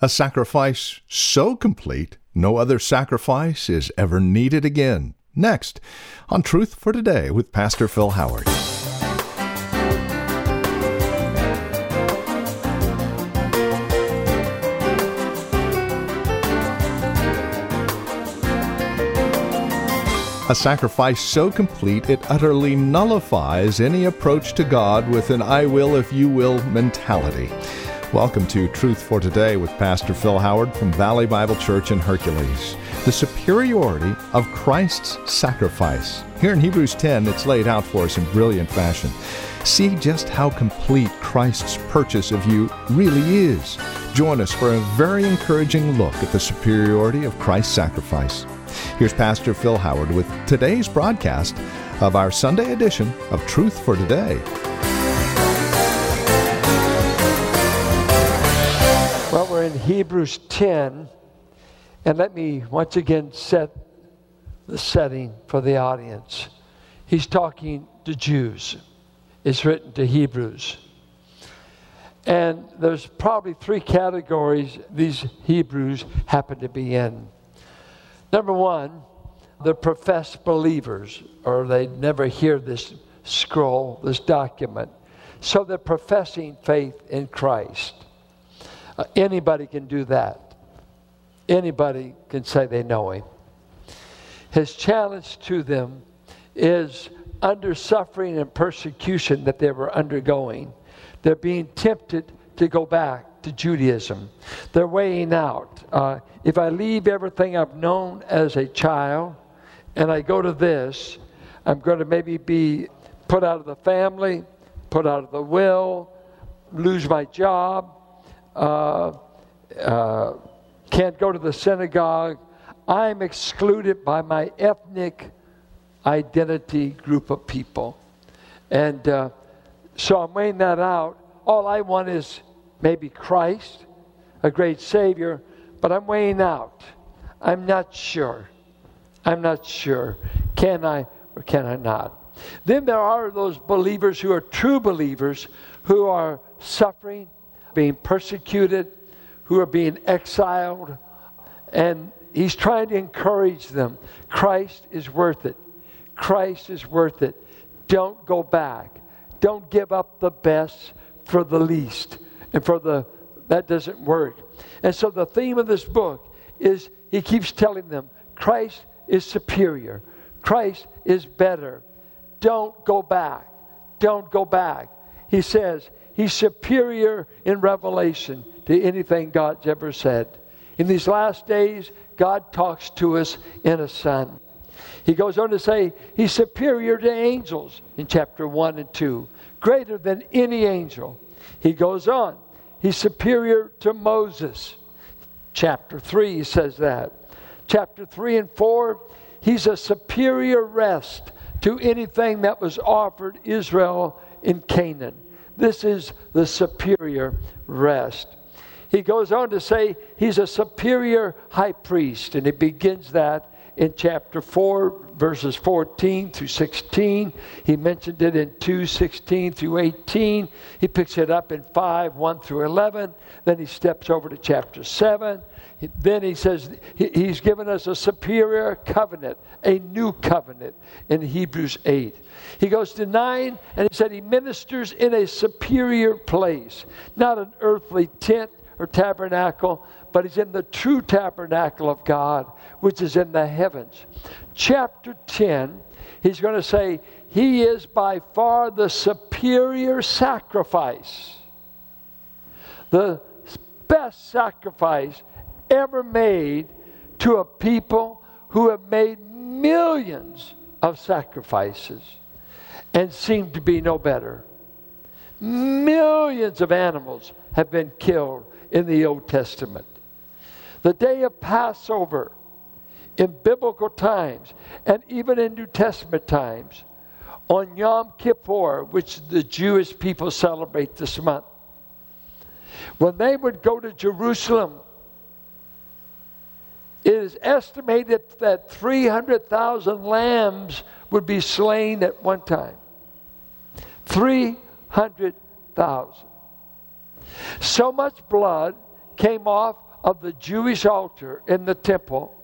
A sacrifice so complete, no other sacrifice is ever needed again. Next, on Truth for Today with Pastor Phil Howard. A sacrifice so complete it utterly nullifies any approach to God with an I will if you will mentality. Welcome to Truth for Today with Pastor Phil Howard from Valley Bible Church in Hercules. The superiority of Christ's sacrifice. Here in Hebrews 10, it's laid out for us in brilliant fashion. See just how complete Christ's purchase of you really is. Join us for a very encouraging look at the superiority of Christ's sacrifice. Here's Pastor Phil Howard with today's broadcast of our Sunday edition of Truth for Today. Hebrews 10, and let me once again set the setting for the audience. He's talking to Jews, it's written to Hebrews. And there's probably three categories these Hebrews happen to be in. Number one, the professed believers, or they never hear this scroll, this document. So they're professing faith in Christ. Uh, anybody can do that. Anybody can say they know Him. His challenge to them is under suffering and persecution that they were undergoing. They're being tempted to go back to Judaism. They're weighing out uh, if I leave everything I've known as a child and I go to this, I'm going to maybe be put out of the family, put out of the will, lose my job, uh, uh, can't go to the synagogue. I'm excluded by my ethnic identity group of people. And uh, so I'm weighing that out. All I want is maybe Christ, a great Savior, but I'm weighing out. I'm not sure. I'm not sure. Can I or can I not? Then there are those believers who are true believers who are suffering being persecuted, who are being exiled, and he's trying to encourage them. Christ is worth it. Christ is worth it. Don't go back. Don't give up the best for the least. And for the that doesn't work. And so the theme of this book is he keeps telling them Christ is superior. Christ is better. Don't go back. Don't go back. He says He's superior in revelation to anything God's ever said. In these last days, God talks to us in a son. He goes on to say he's superior to angels in chapter 1 and 2, greater than any angel. He goes on, he's superior to Moses. Chapter 3 he says that. Chapter 3 and 4, he's a superior rest to anything that was offered Israel in Canaan. This is the superior rest. He goes on to say he's a superior high priest, and he begins that in chapter 4, verses 14 through 16. He mentioned it in 2, 16 through 18. He picks it up in 5, 1 through 11. Then he steps over to chapter 7. Then he says he's given us a superior covenant, a new covenant in Hebrews 8. He goes to 9 and he said he ministers in a superior place, not an earthly tent or tabernacle, but he's in the true tabernacle of God, which is in the heavens. Chapter 10, he's going to say, He is by far the superior sacrifice, the best sacrifice ever made to a people who have made millions of sacrifices and seem to be no better. Millions of animals have been killed in the Old Testament. The day of Passover in biblical times and even in New Testament times, on Yom Kippur, which the Jewish people celebrate this month, when they would go to Jerusalem, it is estimated that 300,000 lambs would be slain at one time. 300,000. So much blood came off of the Jewish altar in the temple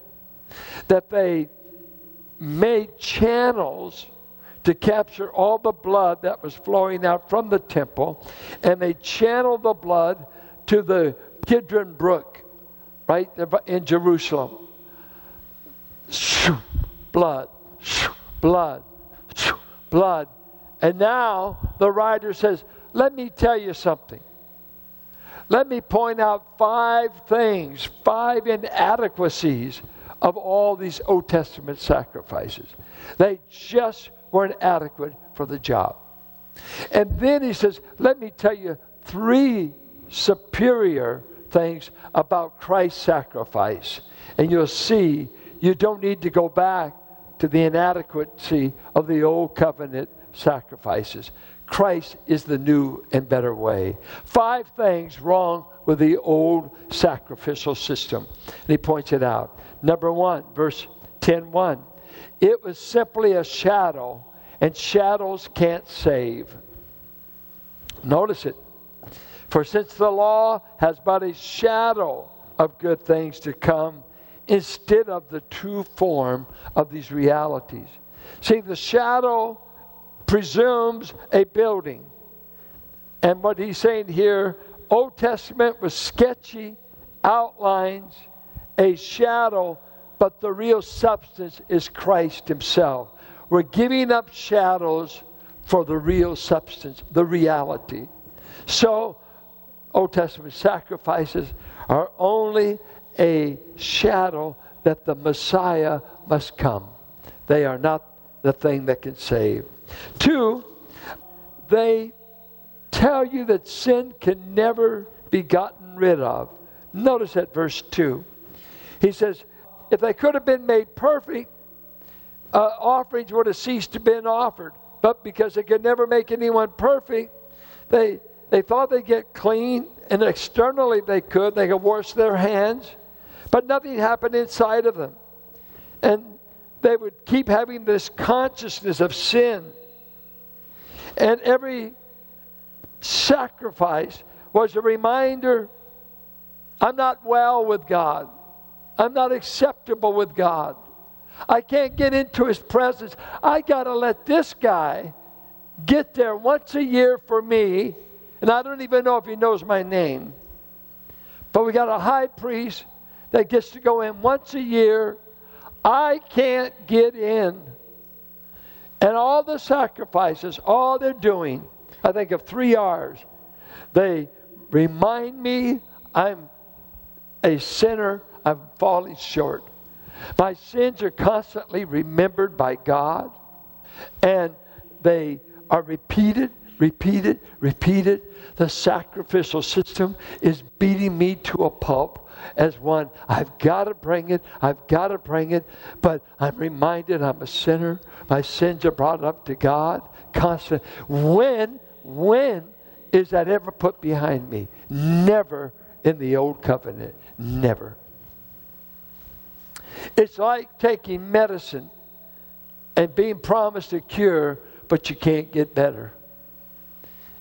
that they made channels to capture all the blood that was flowing out from the temple, and they channeled the blood to the Kidron Brook, right in Jerusalem. Blood, blood, blood. And now the writer says, Let me tell you something. Let me point out five things, five inadequacies of all these Old Testament sacrifices. They just weren't adequate for the job. And then he says, Let me tell you three superior things about Christ's sacrifice. And you'll see you don't need to go back to the inadequacy of the old covenant sacrifices. Christ is the new and better way. Five things wrong with the old sacrificial system. And he points it out. Number one, verse 10 1. It was simply a shadow, and shadows can't save. Notice it. For since the law has but a shadow of good things to come, instead of the true form of these realities. See, the shadow presumes a building. And what he's saying here, Old Testament was sketchy outlines, a shadow, but the real substance is Christ Himself. We're giving up shadows for the real substance, the reality. So, Old Testament sacrifices are only a shadow that the Messiah must come. They are not the thing that can save. Two, they tell you that sin can never be gotten rid of. Notice at verse 2. He says, if they could have been made perfect, uh, offerings would have ceased to be offered. But because they could never make anyone perfect, they, they thought they'd get clean, and externally they could. They could wash their hands, but nothing happened inside of them. And they would keep having this consciousness of sin. And every sacrifice was a reminder I'm not well with God. I'm not acceptable with God. I can't get into His presence. I got to let this guy get there once a year for me, and I don't even know if he knows my name. But we got a high priest that gets to go in once a year I can't get in. And all the sacrifices, all they're doing, I think of three R's. They remind me I'm a sinner, I'm falling short. My sins are constantly remembered by God, and they are repeated, repeated, it. The sacrificial system is beating me to a pulp as one, I've got to bring it, I've got to bring it, but I'm reminded I'm a sinner. My sins are brought up to God constantly. When, when is that ever put behind me? Never in the old covenant. Never. It's like taking medicine and being promised a cure, but you can't get better.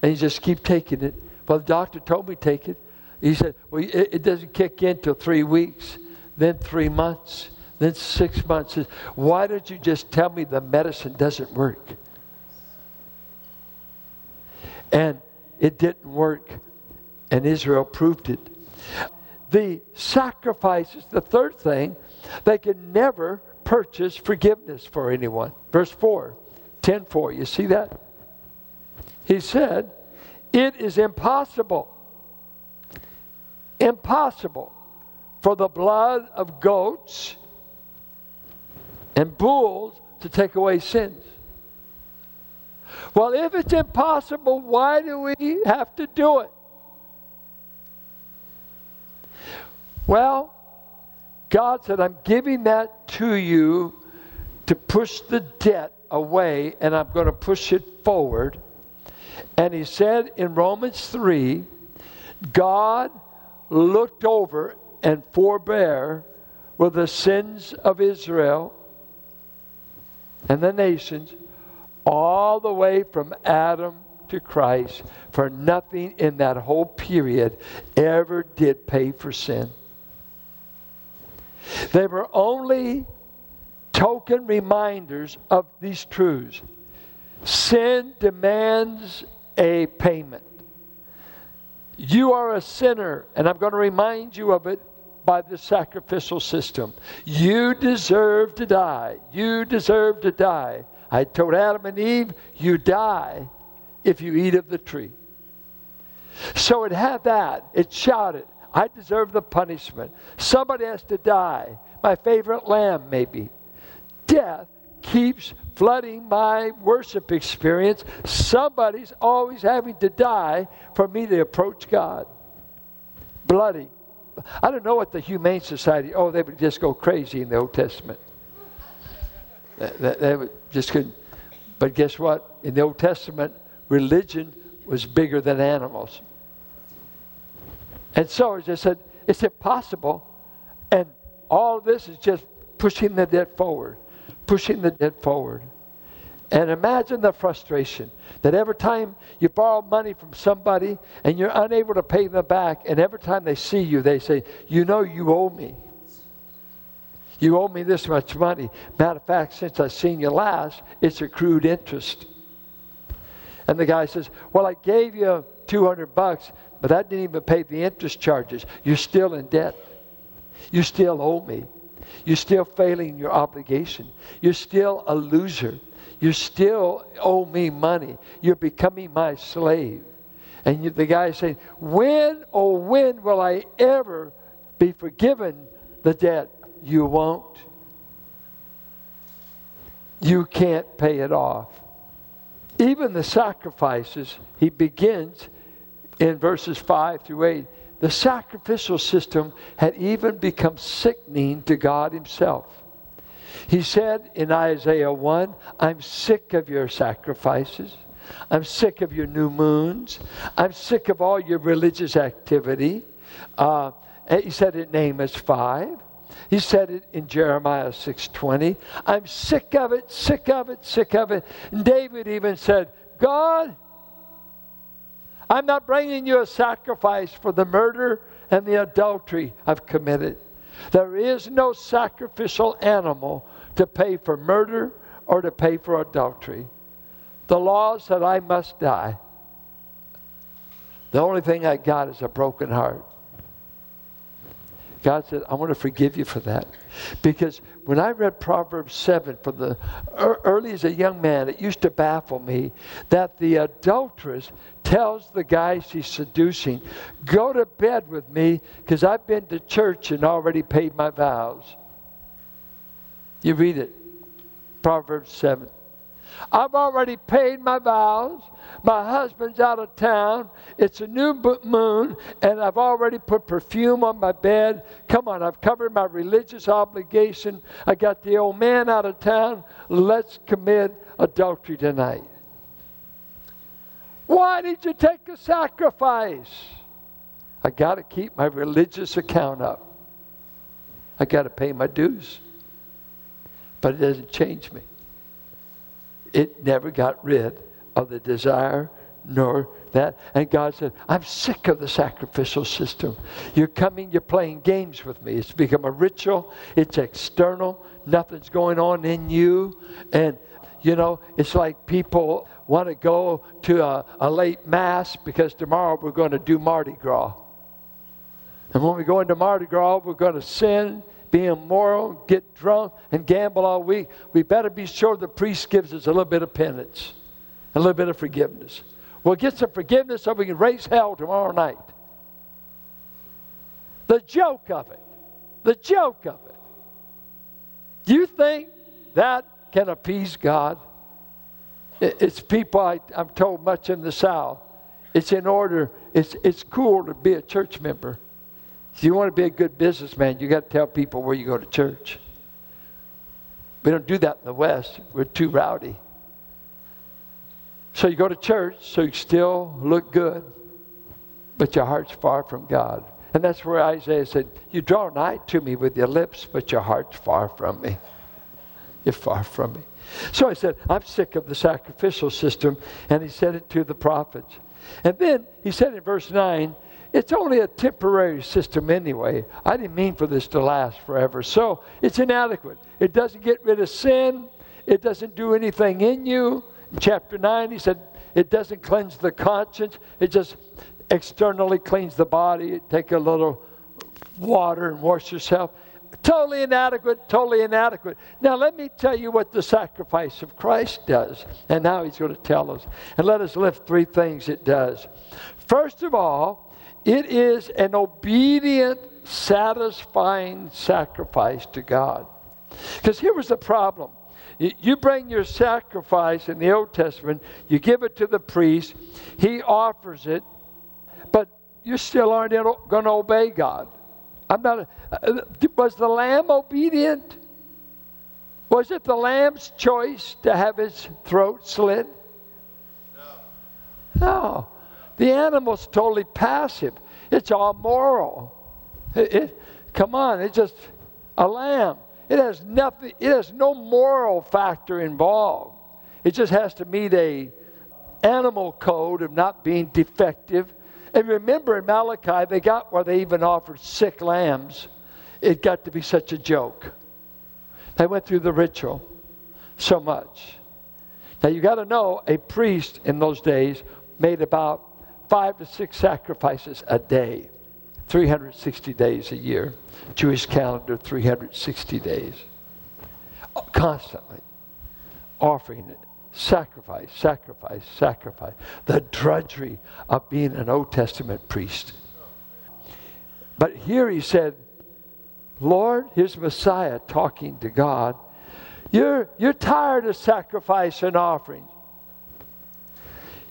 And you just keep taking it. Well, the doctor told me take it. He said, Well, it, it doesn't kick in till three weeks, then three months, then six months. Why don't you just tell me the medicine doesn't work? And it didn't work, and Israel proved it. The sacrifices, the third thing, they can never purchase forgiveness for anyone. Verse 4, 10 4, you see that? He said, It is impossible impossible for the blood of goats and bulls to take away sins. Well, if it's impossible, why do we have to do it? Well, God said, I'm giving that to you to push the debt away, and I'm going to push it forward. And He said in Romans 3 God looked over and forbear with the sins of Israel and the nations all the way from Adam to Christ, for nothing in that whole period ever did pay for sin. They were only token reminders of these truths. Sin demands a payment. You are a sinner, and I'm going to remind you of it by the sacrificial system. You deserve to die. You deserve to die. I told Adam and Eve, you die if you eat of the tree. So it had that. It shouted, I deserve the punishment. Somebody has to die. My favorite lamb, maybe. Death keeps flooding my worship experience. Somebody's always having to die for me to approach God. Bloody. I don't know what the Humane Society, oh, they would just go crazy in the Old Testament. They, they would just couldn't. But guess what? In the Old Testament, religion was bigger than animals. And so as I said, it's impossible. And all this is just pushing the dead forward, pushing the debt forward. And imagine the frustration that every time you borrow money from somebody and you're unable to pay them back, and every time they see you, they say, You know, you owe me. You owe me this much money. Matter of fact, since I've seen you last, it's accrued interest. And the guy says, Well, I gave you 200 bucks, but that didn't even pay the interest charges. You're still in debt. You still owe me. You're still failing your obligation. You're still a loser. You still owe me money. You're becoming my slave. And you, the guy is saying, When, oh, when will I ever be forgiven the debt? You won't. You can't pay it off. Even the sacrifices, he begins in verses 5 through 8. The sacrificial system had even become sickening to God Himself. He said in Isaiah 1, I'm sick of your sacrifices. I'm sick of your new moons. I'm sick of all your religious activity. Uh, he said it in Amos 5. He said it in Jeremiah 6:20. I'm sick of it, sick of it, sick of it. And David even said, God, I'm not bringing you a sacrifice for the murder and the adultery I've committed. There is no sacrificial animal to pay for murder or to pay for adultery. The law said I must die. The only thing I got is a broken heart. God said, I want to forgive you for that. Because when I read Proverbs 7 from the early as a young man, it used to baffle me that the adulteress tells the guy she's seducing, Go to bed with me because I've been to church and already paid my vows. You read it, Proverbs 7. I've already paid my vows. My husband's out of town. It's a new moon, and I've already put perfume on my bed. Come on, I've covered my religious obligation. I got the old man out of town. Let's commit adultery tonight. Why did you take a sacrifice? I got to keep my religious account up. I got to pay my dues but it doesn't change me. It never got rid of the desire nor that. And God said, I'm sick of the sacrificial system. You're coming, you're playing games with me. It's become a ritual, it's external, nothing's going on in you. And, you know, it's like people want to go to a, a late Mass because tomorrow we're going to do Mardi Gras. And when we go into Mardi Gras, we're going to sin be immoral, get drunk, and gamble all week, we better be sure the priest gives us a little bit of penance, a little bit of forgiveness. We'll get some forgiveness so we can raise hell tomorrow night. The joke of it. The joke of it. Do you think that can appease God? It's people, I, am told, much in the South. It's in order, it's, it's cool to be a church member. If you want to be a good businessman, you got to tell people where you go to church. We don't do that in the West. We're too rowdy. So you go to church, so you still look good, but your heart's far from God. And that's where Isaiah said, You draw nigh to me with your lips, but your heart's far from me. You're far from me. So I said, I'm sick of the sacrificial system. And he said it to the prophets. And then he said in verse 9, it's only a temporary system anyway. I didn't mean for this to last forever. So it's inadequate. It doesn't get rid of sin, it doesn't do anything in you. In chapter 9, he said, it doesn't cleanse the conscience, it just externally cleans the body. Take a little water and wash yourself. Totally inadequate, totally inadequate. Now, let me tell you what the sacrifice of Christ does. And now he's going to tell us. And let us lift three things it does. First of all, it is an obedient, satisfying sacrifice to God. Because here was the problem. You bring your sacrifice in the Old Testament, you give it to the priest, he offers it, but you still aren't going to obey God. I'm not. Uh, was the lamb obedient? Was it the lamb's choice to have his throat slit? No. No. The animal's totally passive. It's all moral. It, it, come on, it's just a lamb. It has nothing, it has no moral factor involved. It just has to meet a animal code of not being defective. And remember in Malachi, they got where they even offered sick lambs. It got to be such a joke. They went through the ritual so much. Now you got to know a priest in those days made about five to six sacrifices a day, 360 days a year. Jewish calendar, 360 days. Constantly offering it. Sacrifice, sacrifice, sacrifice. The drudgery of being an Old Testament priest. But here he said, Lord, here's Messiah talking to God. You're, you're tired of sacrifice and offerings.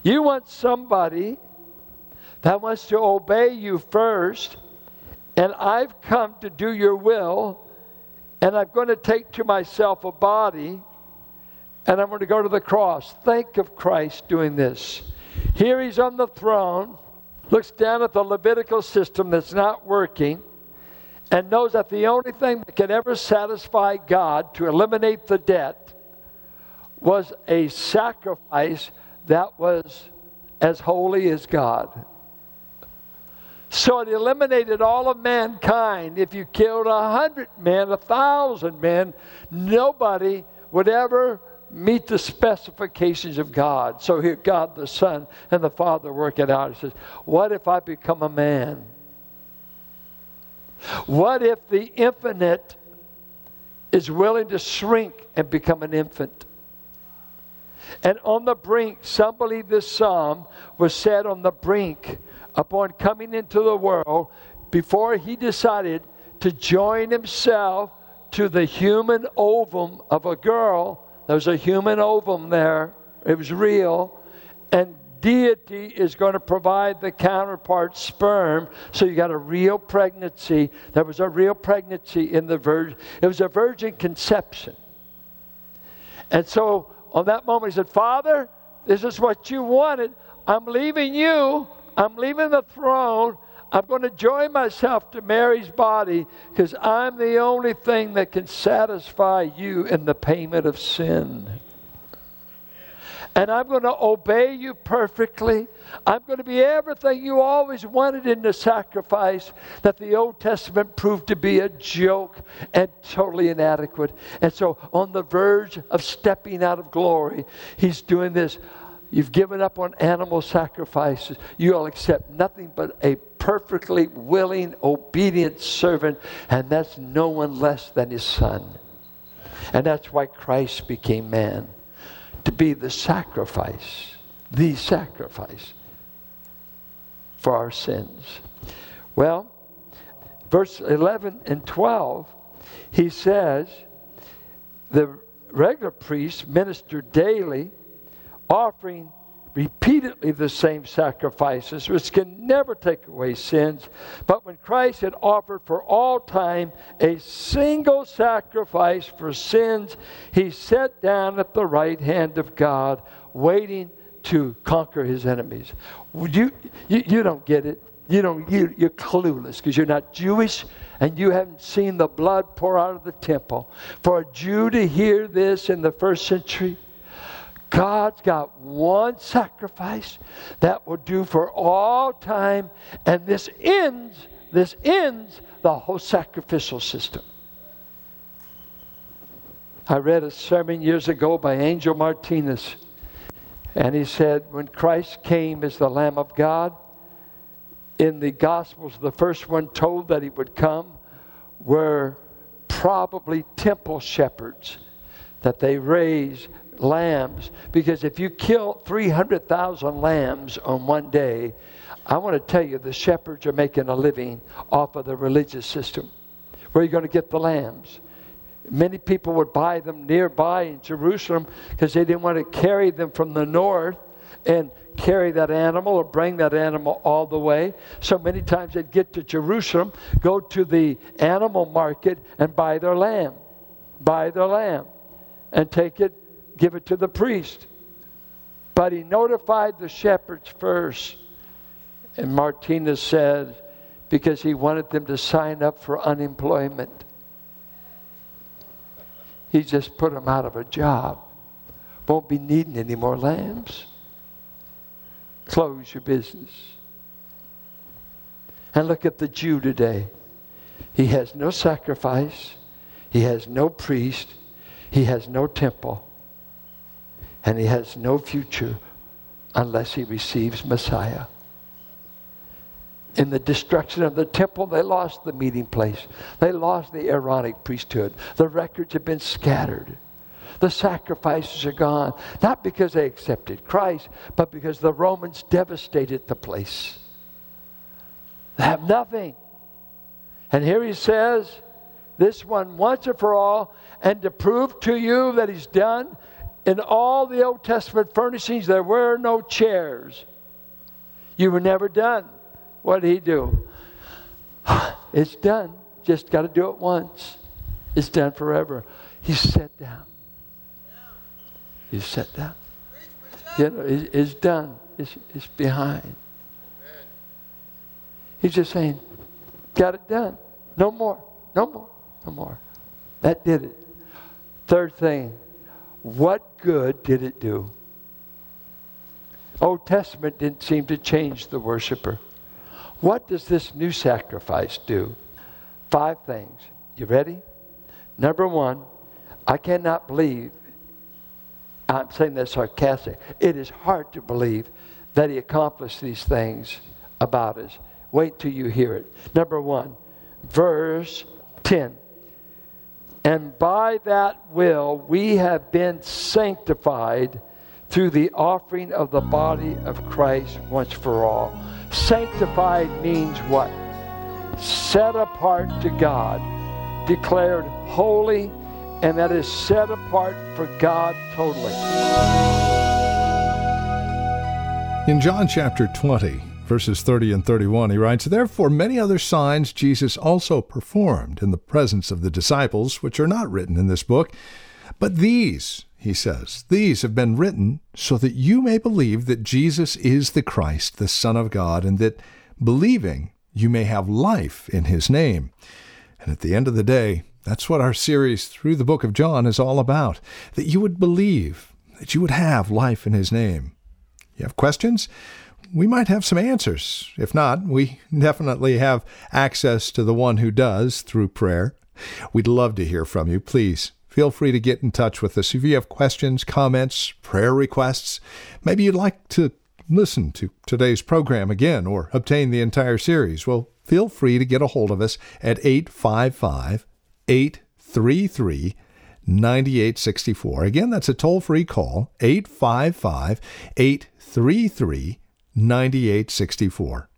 You want somebody that wants to obey you first, and I've come to do your will, and I'm going to take to myself a body, and I'm going to go to the cross. Think of Christ doing this. Here he's on the throne, looks down at the Levitical system that's not working, and knows that the only thing that can ever satisfy God to eliminate the debt was a sacrifice that was as holy as God. So it eliminated all of mankind. If you killed a hundred men, a thousand men, nobody would ever meet the specifications of God. So here, God the Son and the Father work it out. He says, What if I become a man? What if the infinite is willing to shrink and become an infant? And on the brink, some believe this psalm was said on the brink upon coming into the world before he decided to join himself to the human ovum of a girl. There was a human ovum there, it was real. And deity is going to provide the counterpart sperm. So you got a real pregnancy. There was a real pregnancy in the virgin. It was a virgin conception. And so on that moment, he said, Father, this is what you wanted. I'm leaving you I'm leaving the throne. I'm going to join myself to Mary's body because I'm the only thing that can satisfy you in the payment of sin. And I'm going to obey you perfectly. I'm going to be everything you always wanted in the sacrifice that the Old Testament proved to be a joke and totally inadequate. And so, on the verge of stepping out of glory, he's doing this. You've given up on animal sacrifices. You'll accept nothing but a perfectly willing, obedient servant, and that's no one less than his son. And that's why Christ became man to be the sacrifice, the sacrifice for our sins. Well, verse 11 and 12, he says, the regular priests ministered daily offering repeatedly the same sacrifices, which can never take away sins. But when Christ had offered for all time a single sacrifice for sins, he sat down at the right hand of God, waiting to conquer his enemies. You, you, you don't get it. You don't, you, you're clueless because you're not Jewish and you haven't seen the blood pour out of the temple. For a Jew to hear this in the first century, God's got one sacrifice that will do for all time, and this ends, this ends the whole sacrificial system. I read a sermon years ago by Angel Martinez, and he said, When Christ came as the Lamb of God, in the Gospels, the first one told that he would come were probably temple shepherds, that they raised lambs. Because if you kill 300,000 lambs on one day, I want to tell you the shepherds are making a living off of the religious system. Where are you going to get the lambs? Many people would buy them nearby in Jerusalem because they didn't want to carry them from the north and carry that animal or bring that animal all the way. So many times they'd get to Jerusalem, go to the animal market, and buy their lamb. Buy their lamb and take it, give it to the priest. But he notified the shepherds first. And Martinez said, because he wanted them to sign up for unemployment. He just put them out of a job. Won't be needing any more lambs close your business. And look at the Jew today. He has no sacrifice, he has no priest, he has no temple, and he has no future unless he receives Messiah. In the destruction of the temple, they lost the meeting place. They lost the Aaronic priesthood. The records have been scattered. The sacrifices are gone, not because they accepted Christ, but because the Romans devastated the place. They have nothing. And here he says, this one once and for all, and to prove to you that he's done, in all the Old Testament furnishings, there were no chairs. You were never done. What did he do? It's done. Just got to do it once. It's done forever. He sat down. You sat down. You know, it's done. It's, it's behind. He's just saying, got it done. No more. No more. No more. That did it. Third thing, what good did it do? Old Testament didn't seem to change the worshiper. What does this new sacrifice do? Five things. You ready? Number one, I cannot believe I'm saying that sarcastic. It is hard to believe that he accomplished these things about us. Wait till you hear it. Number one, verse 10. And by that will we have been sanctified through the offering of the body of Christ once for all. Sanctified means what? Set apart to God, declared holy and that is set apart for God totally. In John chapter 20, verses 30 and 31, he writes, Therefore many other signs Jesus also performed in the presence of the disciples, which are not written in this book. But these, he says, these have been written so that you may believe that Jesus is the Christ, the Son of God, and that believing you may have life in his name. And at the end of the day, that's what our series through the book of John is all about that you would believe, that you would have life in his name. You have questions? We might have some answers. If not, we definitely have access to the one who does through prayer. We'd love to hear from you. Please feel free to get in touch with us if you have questions, comments, prayer requests. Maybe you'd like to listen to today's program again or obtain the entire series. Well, feel free to get a hold of us at 855 833 9864. Again, that's a toll free call, 855 833 9864.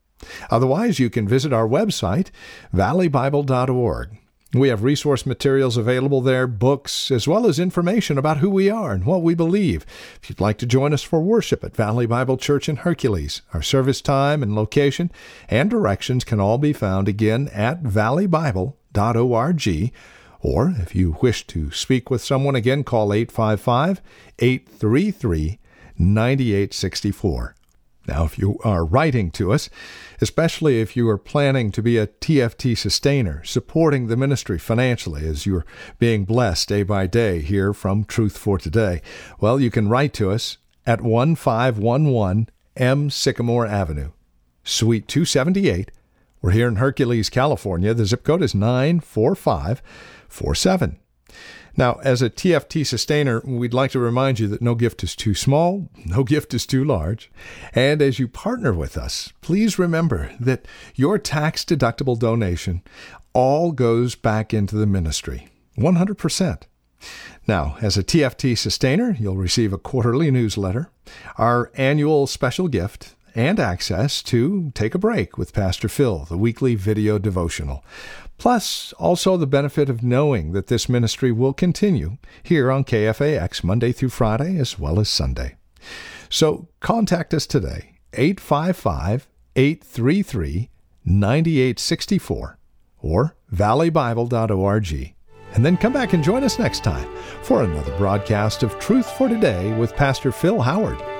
Otherwise, you can visit our website, valleybible.org. We have resource materials available there, books, as well as information about who we are and what we believe. If you'd like to join us for worship at Valley Bible Church in Hercules, our service time and location and directions can all be found again at valleybible.org. Or if you wish to speak with someone again, call 855 833 9864. Now, if you are writing to us, especially if you are planning to be a TFT sustainer, supporting the ministry financially as you're being blessed day by day here from Truth for Today, well, you can write to us at 1511 M. Sycamore Avenue, Suite 278. We're here in Hercules, California. The zip code is 94547. Now, as a TFT sustainer, we'd like to remind you that no gift is too small, no gift is too large. And as you partner with us, please remember that your tax deductible donation all goes back into the ministry 100%. Now, as a TFT sustainer, you'll receive a quarterly newsletter, our annual special gift, and access to Take a Break with Pastor Phil, the weekly video devotional. Plus, also the benefit of knowing that this ministry will continue here on KFAX Monday through Friday as well as Sunday. So contact us today, 855 833 9864 or valleybible.org. And then come back and join us next time for another broadcast of Truth for Today with Pastor Phil Howard.